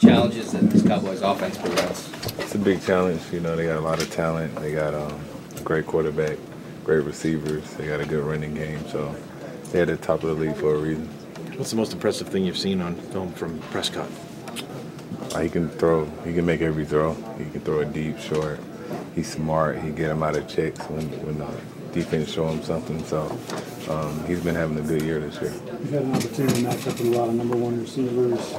challenges that this Cowboys offense presents? It's a big challenge. You know, they got a lot of talent. They got um, a great quarterback, great receivers. They got a good running game. So they're at the top of the league for a reason. What's the most impressive thing you've seen on film from Prescott? Uh, he can throw. He can make every throw. He can throw it deep, short. He's smart. He get him out of checks when when the defense show him something. So um, he's been having a good year this year. You've had an opportunity to match up with a lot of number one receivers.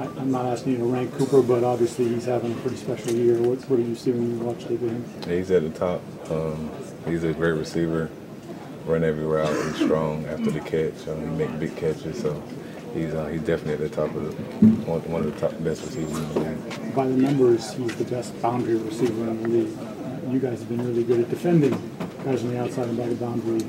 I, I'm not asking you to rank Cooper, but obviously he's having a pretty special year. What, what do you see when you watch the him? Yeah, he's at the top. Um, he's a great receiver. Run every route. He's strong after the catch. Um, he make big catches. So he's uh, he's definitely at the top of the one, one of the top best receivers in the league. By the numbers, he's the best boundary receiver in the league. You guys have been really good at defending guys on the outside and by the boundary.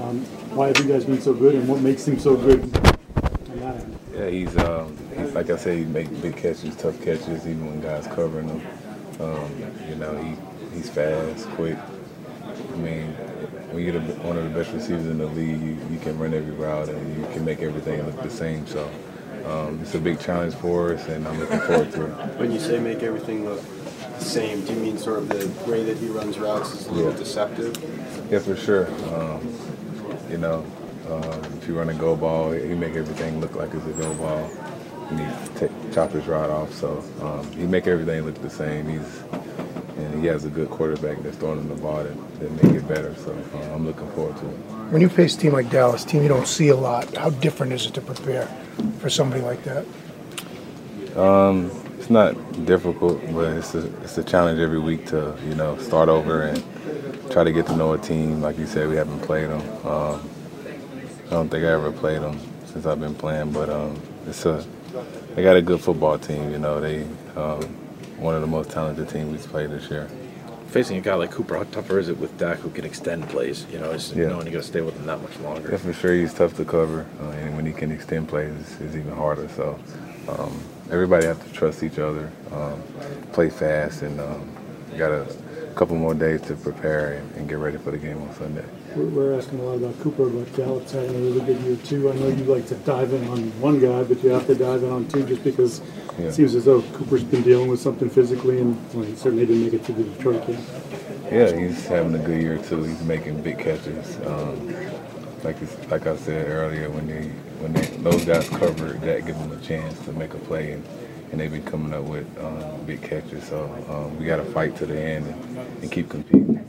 Um, why have you guys been so good, and what makes him so good on that end? Yeah, he's, um, he's like I said, he makes big catches, tough catches, even when guys covering him. Um, you know, he he's fast, quick. I mean, when you're the, one of the best receivers in the league, you, you can run every route and you can make everything look the same. So um, it's a big challenge for us, and I'm looking forward to it. When you say make everything look the same, do you mean sort of the way that he runs routes is a little Yeah. deceptive? Yeah, for sure. Um, you know, um, if you run a go ball, he make everything look like it's a go ball. And he take, chop his rod off, so um, he make everything look the same. He's and he has a good quarterback that's throwing him the ball that, that make it better. So uh, I'm looking forward to it. When you face a team like Dallas, team you don't see a lot, how different is it to prepare for somebody like that? It's not difficult, but it's a it's a challenge every week to you know start over and try to get to know a team. Like you said, we haven't played them. Um, I don't think I ever played them since I've been playing, but um, it's a they got a good football team. You know, they um, one of the most talented teams we've played this year. Facing a guy like Cooper, how tougher is it with Dak who can extend plays? You know, it's Yeah. knowing you got to stay with him that much longer. Yeah, for sure, he's tough to cover, uh, and when he can extend plays, it's, it's even harder. So um, everybody has to trust each other, um, play fast, and um, got a couple more days to prepare and, and get ready for the game on Sunday. We're, we're asking a lot about Cooper, but Gallup's having a really good year too. I know you like to dive in on one guy, but you have to dive in on two just because Yeah. it seems as though Cooper's been dealing with something physically, and well, he certainly didn't make it to the Detroit game. Yeah, he's having a good year too. He's making big catches. Um, like like I said earlier, when they when they, those guys cover, that give them a chance to make a play, and, and they've been coming up with um, big catches. So um, we got to fight to the end and, and keep competing.